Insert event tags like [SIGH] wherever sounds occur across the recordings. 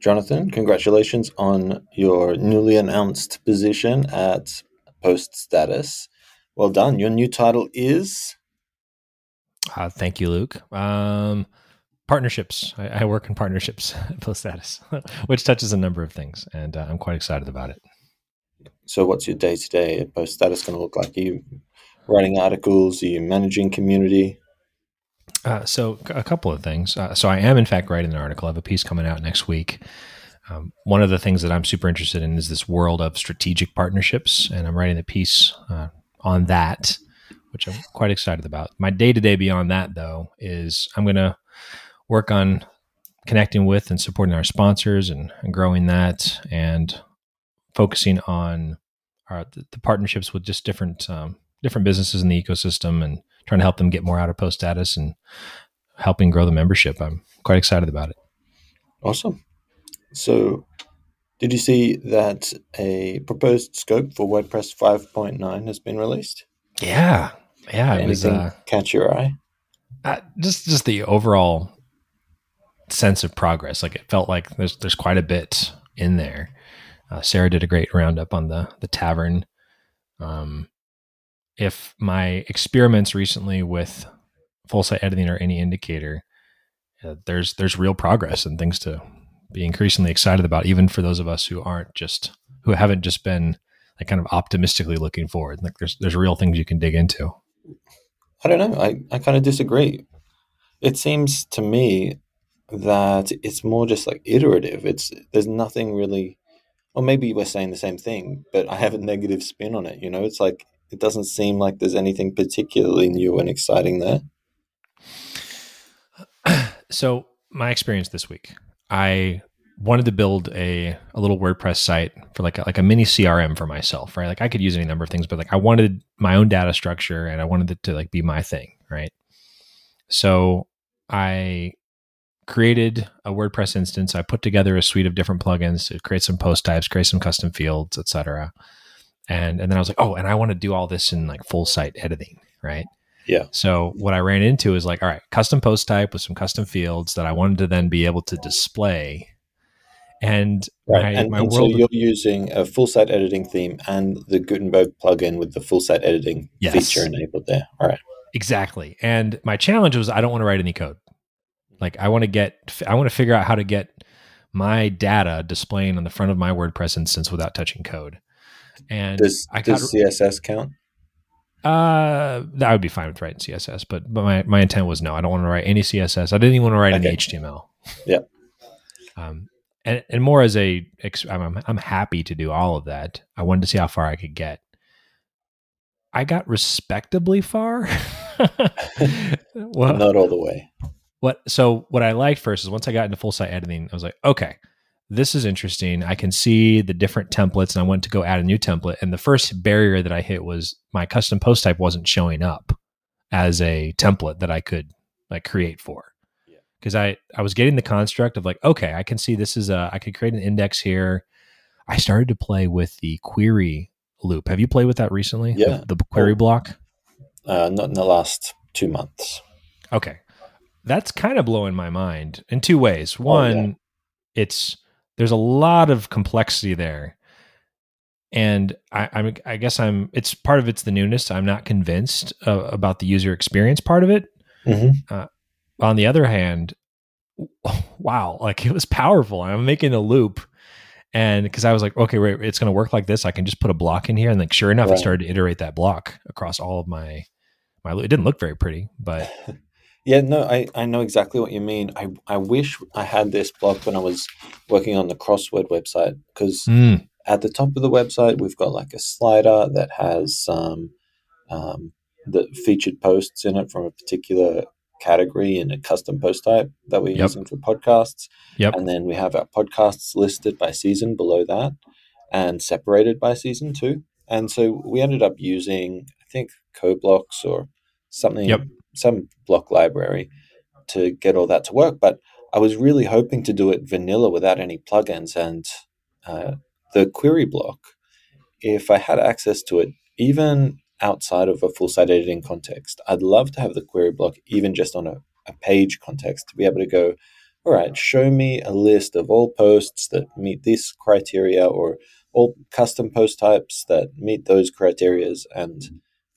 Jonathan, congratulations on your newly announced position at Post Status. Well done. Your new title is. Uh, thank you, Luke. Um, partnerships. I, I, work in partnerships [LAUGHS] at Post Status, [LAUGHS] which touches a number of things, and uh, I'm quite excited about it. So, what's your day to day at Post Status going to look like? Are you writing articles? Are you managing community? Uh, so, a couple of things. Uh, so, I am, in fact, writing an article. I have a piece coming out next week. Um, one of the things that I'm super interested in is this world of strategic partnerships, and I'm writing a piece uh, on that, which I'm quite excited about. My day to day beyond that, though, is I'm going to work on connecting with and supporting our sponsors and, and growing that, and focusing on our, the, the partnerships with just different um, different businesses in the ecosystem and trying to help them get more out of post status and helping grow the membership. I'm quite excited about it. Awesome. So, did you see that a proposed scope for WordPress 5.9 has been released? Yeah, yeah. It was uh, catch your eye. Uh, just just the overall sense of progress. Like it felt like there's there's quite a bit in there. Uh, Sarah did a great roundup on the the tavern. Um, if my experiments recently with full site editing are any indicator, uh, there's there's real progress and things to be increasingly excited about, even for those of us who aren't just who haven't just been like kind of optimistically looking forward. Like there's there's real things you can dig into. I don't know. I, I kind of disagree. It seems to me that it's more just like iterative. It's there's nothing really or maybe we're saying the same thing, but I have a negative spin on it. You know, it's like it doesn't seem like there's anything particularly new and exciting there. [CLEARS THROAT] So, my experience this week, I wanted to build a, a little WordPress site for like a, like a mini CRM for myself, right? Like I could use any number of things, but like I wanted my own data structure and I wanted it to like be my thing, right? So I created a WordPress instance. I put together a suite of different plugins to create some post types, create some custom fields, etc and and then I was like, oh, and I want to do all this in like full site editing, right? Yeah. So what I ran into is like, all right, custom post type with some custom fields that I wanted to then be able to display. And right. my, and, my and so you're using a full site editing theme and the Gutenberg plugin with the full site editing yes. feature enabled there. All right. Exactly. And my challenge was I don't want to write any code. Like I want to get I want to figure out how to get my data displaying on the front of my WordPress instance without touching code. And does, I got, CSS count? Uh, that would be fine with writing CSS, but but my, my intent was no, I don't want to write any CSS. I didn't even want to write okay. any HTML. Yeah. Um, and, and more as a, I'm, I'm happy to do all of that. I wanted to see how far I could get. I got respectably far. [LAUGHS] [LAUGHS] well, not all the way. What so what I liked first is once I got into full site editing, I was like, okay, this is interesting. I can see the different templates and I went to go add a new template. And the first barrier that I hit was my custom post type wasn't showing up as a template that I could like create for. Because I, I was getting the construct of like, okay, I can see this is a, I could create an index here. I started to play with the query loop. Have you played with that recently? Yeah. The, the query oh, block? Uh, not in the last two months. Okay. That's kind of blowing my mind in two ways. One, oh, yeah. it's, there's a lot of complexity there and I, I'm, I guess I'm. It's part of it's the newness. I'm not convinced uh, about the user experience part of it. Mm-hmm. Uh, on the other hand, [LAUGHS] wow, like it was powerful. I'm making a loop, and because I was like, okay, wait, it's going to work like this. I can just put a block in here, and like sure enough, right. I started to iterate that block across all of my my. It didn't look very pretty, but [LAUGHS] Yeah, no, I, I know exactly what you mean. I, I wish I had this block when I was working on the crossword website because mm. at the top of the website we've got like a slider that has some um, the featured posts in it from a particular category and a custom post type that we're yep. using for podcasts. Yep. And then we have our podcasts listed by season below that and separated by season too. And so we ended up using I think CoBlocks or something yep some block library to get all that to work. But I was really hoping to do it vanilla without any plugins. And uh, the query block, if I had access to it, even outside of a full site editing context, I'd love to have the query block even just on a, a page context to be able to go, all right, show me a list of all posts that meet this criteria or all custom post types that meet those criterias and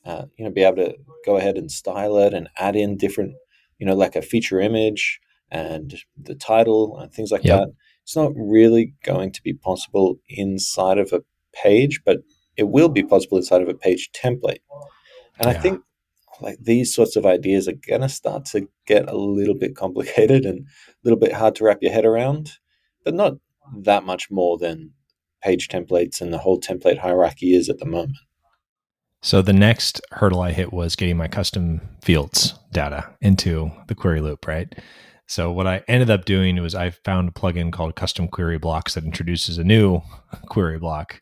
uh, you know be able to go ahead and style it and add in different you know like a feature image and the title and things like yep. that it's not really going to be possible inside of a page but it will be possible inside of a page template and yeah. i think like these sorts of ideas are going to start to get a little bit complicated and a little bit hard to wrap your head around but not that much more than page templates and the whole template hierarchy is at the moment. So the next hurdle I hit was getting my custom fields data into the query loop, right? So what I ended up doing was I found a plugin called Custom Query Blocks that introduces a new [LAUGHS] query block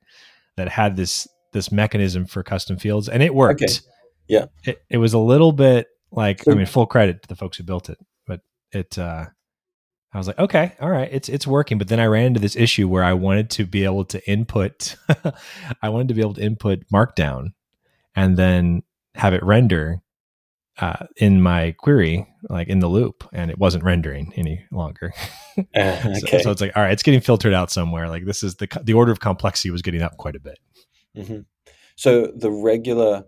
that had this this mechanism for custom fields, and it worked. Okay. Yeah, it, it was a little bit like so, I mean, full credit to the folks who built it, but it uh, I was like, okay, all right, it's it's working. But then I ran into this issue where I wanted to be able to input, [LAUGHS] I wanted to be able to input Markdown, and then have it render uh, in my query, like in the loop, and it wasn't rendering any longer. [LAUGHS] uh, okay. so, so, it's like, all right, it's getting filtered out somewhere. Like this is the the order of complexity was getting up quite a bit. Mm-hmm. So the regular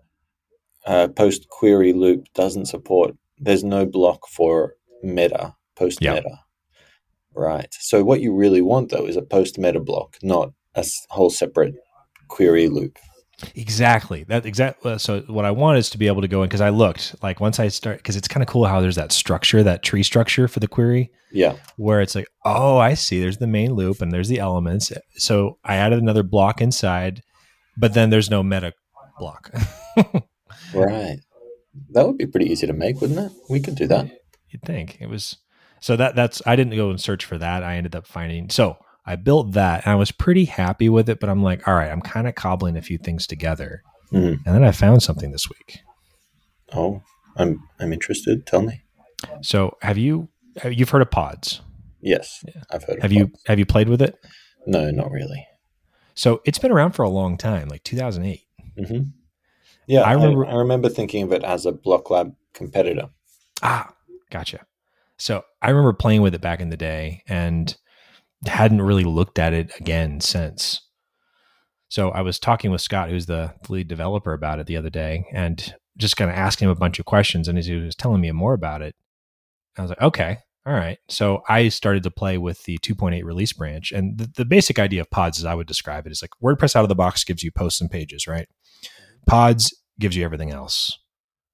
uh, post query loop doesn't support. There's no block for meta post meta. Right. So what you really want though is a post meta block, not a whole separate query loop. Exactly. That exactly. Uh, so what I want is to be able to go in because I looked like once I start because it's kind of cool how there's that structure, that tree structure for the query. Yeah. Where it's like, oh, I see. There's the main loop and there's the elements. So I added another block inside, but then there's no meta block. [LAUGHS] right. That would be pretty easy to make, wouldn't it? We could do that. You'd think it was so that that's I didn't go and search for that. I ended up finding so I built that and I was pretty happy with it, but I'm like, all right, I'm kind of cobbling a few things together. Mm-hmm. And then I found something this week. Oh, I'm I'm interested. Tell me. So have you have, you've heard of pods? Yes, I've heard. Have you pods. have you played with it? No, not really. So it's been around for a long time, like 2008. Mm-hmm. Yeah, I remember. I, I remember thinking of it as a Blocklab competitor. Ah, gotcha. So I remember playing with it back in the day and hadn't really looked at it again since. So I was talking with Scott, who's the lead developer, about it the other day, and just kind of asking him a bunch of questions. And as he was telling me more about it, I was like, okay, all right. So I started to play with the 2.8 release branch. And the, the basic idea of pods, as I would describe it, is like WordPress out of the box gives you posts and pages, right? Pods gives you everything else.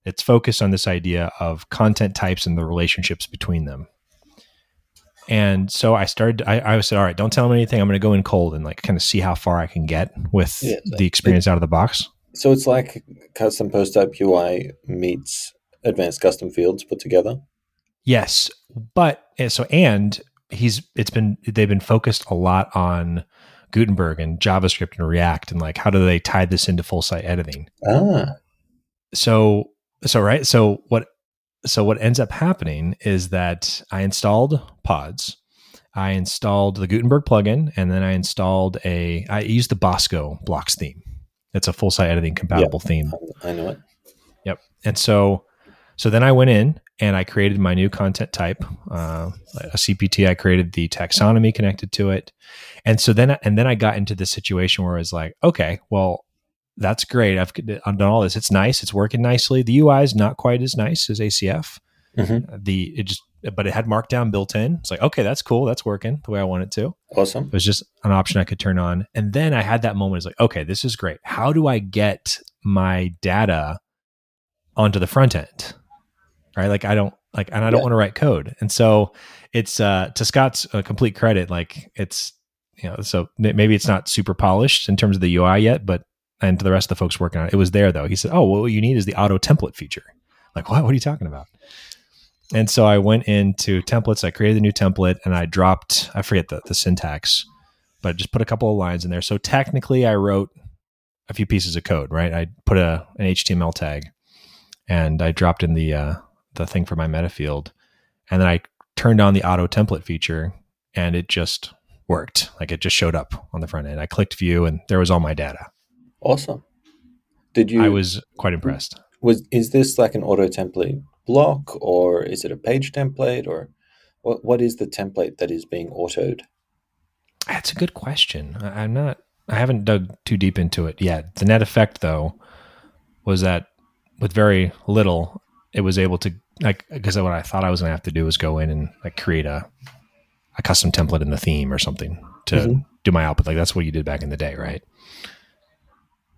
It's focused on this idea of content types and the relationships between them. And so I started, I, I said, all right, don't tell them anything. I'm going to go in cold and like kind of see how far I can get with yeah, the experience it, out of the box. So it's like custom post type UI meets advanced custom fields put together. Yes. But so, and he's, it's been, they've been focused a lot on Gutenberg and JavaScript and React and like how do they tie this into full site editing? Ah. So so right so what so what ends up happening is that i installed pods. I installed the gutenberg plugin and then i installed a i used the bosco blocks theme. It's a full site editing compatible yep. theme. I know it. Yep. And so so then i went in and i created my new content type uh, a cpt i created the taxonomy connected to it. And so then and then i got into this situation where i was like okay well that's great. I've, I've, done all this. It's nice. It's working nicely. The UI is not quite as nice as ACF. Mm-hmm. Uh, the it just but it had Markdown built in. It's like okay, that's cool. That's working the way I want it to. Awesome. It was just an option I could turn on, and then I had that moment. It's like okay, this is great. How do I get my data onto the front end? Right, like I don't like, and I don't yeah. want to write code, and so it's uh to Scott's uh, complete credit. Like it's you know, so maybe it's not super polished in terms of the UI yet, but and to the rest of the folks working on it. It was there though. He said, "Oh, well, what you need is the auto template feature." Like, what? What are you talking about? And so I went into templates. I created a new template and I dropped. I forget the the syntax, but I just put a couple of lines in there. So technically, I wrote a few pieces of code. Right? I put a an HTML tag, and I dropped in the uh, the thing for my meta field, and then I turned on the auto template feature, and it just worked. Like it just showed up on the front end. I clicked view, and there was all my data. Awesome. Did you? I was quite impressed. Was is this like an auto template block, or is it a page template, or What what is the template that is being autoed? That's a good question. I, I'm not. I haven't dug too deep into it yet. The net effect, though, was that with very little, it was able to like because what I thought I was going to have to do was go in and like create a a custom template in the theme or something to mm-hmm. do my output. Like that's what you did back in the day, right?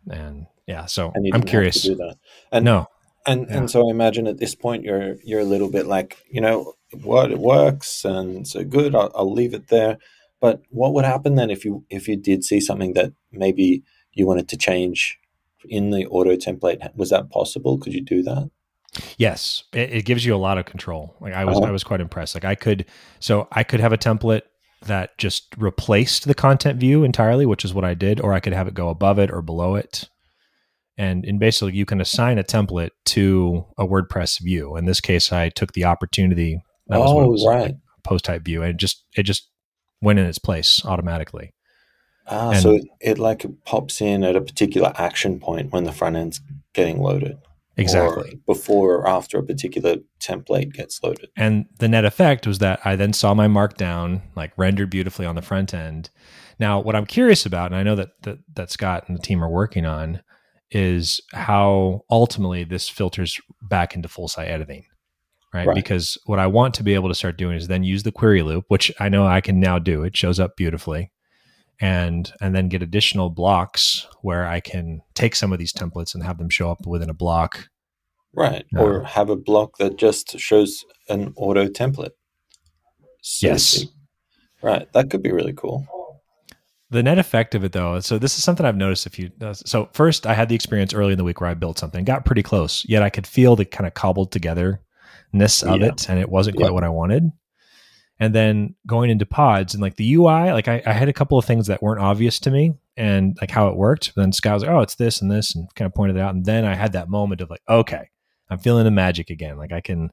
And yeah, so I'm curious. do that. And no, and yeah. and so I imagine at this point you're you're a little bit like you know what it works and so good. I'll, I'll leave it there. But what would happen then if you if you did see something that maybe you wanted to change in the auto template? Was that possible? Could you do that? Yes, it, it gives you a lot of control. Like I was, uh-huh. I was quite impressed. Like I could, so I could have a template that just replaced the content view entirely, which is what I did, or I could have it go above it or below it. And, and basically, you can assign a template to a WordPress view. In this case, I took the opportunity. That was, oh, was right. Like post type view, and it just it just went in its place automatically. Ah, and, so it, it like pops in at a particular action point when the front end's getting loaded. Exactly. before or after a particular template gets loaded. And the net effect was that I then saw my markdown like rendered beautifully on the front end. Now, what I'm curious about, and I know that that, that Scott and the team are working on, is how ultimately this filters back into full site editing. Right? right? Because what I want to be able to start doing is then use the query loop, which I know I can now do. It shows up beautifully and and then get additional blocks where I can take some of these templates and have them show up within a block. Right. Uh, or have a block that just shows an auto template. So yes. Right. That could be really cool. The net effect of it, though, so this is something I've noticed a few. Uh, so first, I had the experience early in the week where I built something, got pretty close, yet I could feel the kind of cobbled togetherness of yeah. it, and it wasn't quite yeah. what I wanted and then going into pods and like the UI, like I, I, had a couple of things that weren't obvious to me and like how it worked. Then Scott was like, oh, it's this and this, and kind of pointed it out. And then I had that moment of like, okay, I'm feeling the magic again. Like I can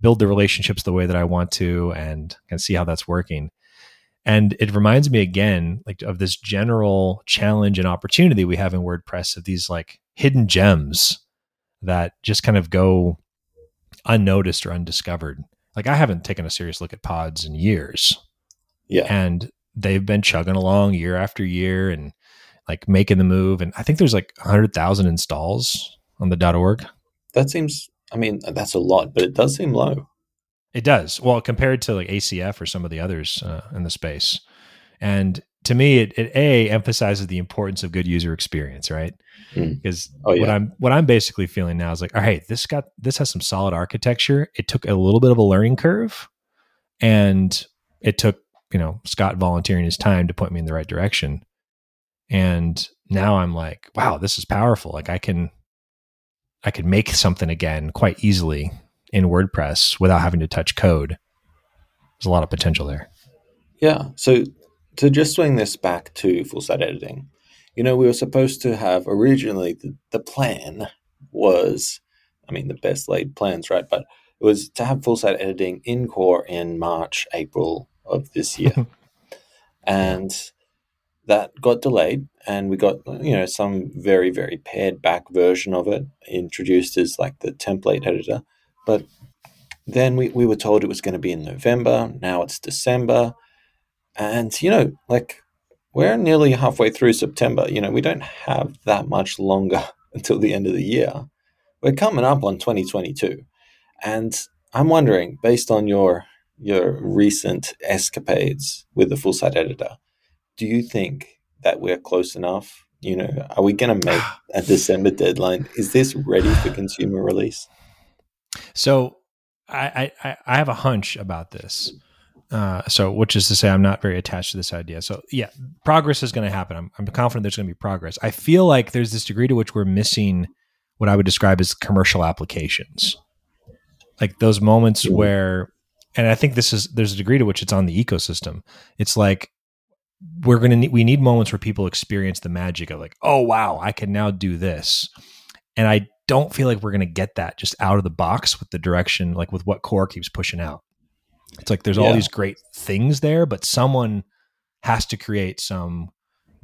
build the relationships the way that I want to and can see how that's working. And it reminds me again, like of this general challenge and opportunity we have in WordPress of these like hidden gems that just kind of go unnoticed or undiscovered like I haven't taken a serious look at pods in years. Yeah. And they've been chugging along year after year and like making the move. And I think there's like 100,000 installs on the .org. That seems, I mean, that's a lot, but it does seem low. It does. Well, compared to like ACF or some of the others uh, in the space. And to me, it, it a emphasizes the importance of good user experience, right? Because mm. oh, yeah. what I'm what I'm basically feeling now is like, all right, this got this has some solid architecture. It took a little bit of a learning curve, and it took you know Scott volunteering his time to point me in the right direction. And now I'm like, wow, this is powerful. Like I can I can make something again quite easily in WordPress without having to touch code. There's a lot of potential there. Yeah. So to just swing this back to full site editing, you know, we were supposed to have originally the, the plan was, I mean, the best laid plans, right? But it was to have full site editing in core in March, April of this [LAUGHS] year. and that got delayed and we got you know some very very pared back version of it introduced as like the template editor but then we, we were told it was going to be in november now it's december and, you know, like we're nearly halfway through September. You know, we don't have that much longer [LAUGHS] until the end of the year. We're coming up on 2022. And I'm wondering, based on your your recent escapades with the full site editor, do you think that we're close enough? You know, are we going to make [SIGHS] a December deadline? Is this ready for consumer release? So, I, I I have a hunch about this. Uh, so, which is to say, I'm not very attached to this idea. So, yeah, progress is going to happen. I'm, I'm confident there's going to be progress. I feel like there's this degree to which we're missing what I would describe as commercial applications, like those moments where, and I think this is there's a degree to which it's on the ecosystem. It's like we're going to need, we need moments where people experience the magic of like, oh wow, I can now do this, and I don't feel like we're going to get that just out of the box with the direction, like with what core keeps pushing out. It's like there's yeah. all these great things there, but someone has to create some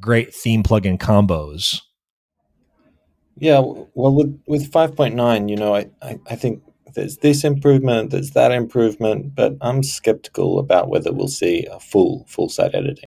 great theme plugin combos. Yeah, well, with with 5.9, you know, I, I, I think there's this improvement, there's that improvement, but I'm skeptical about whether we'll see a full full site editing.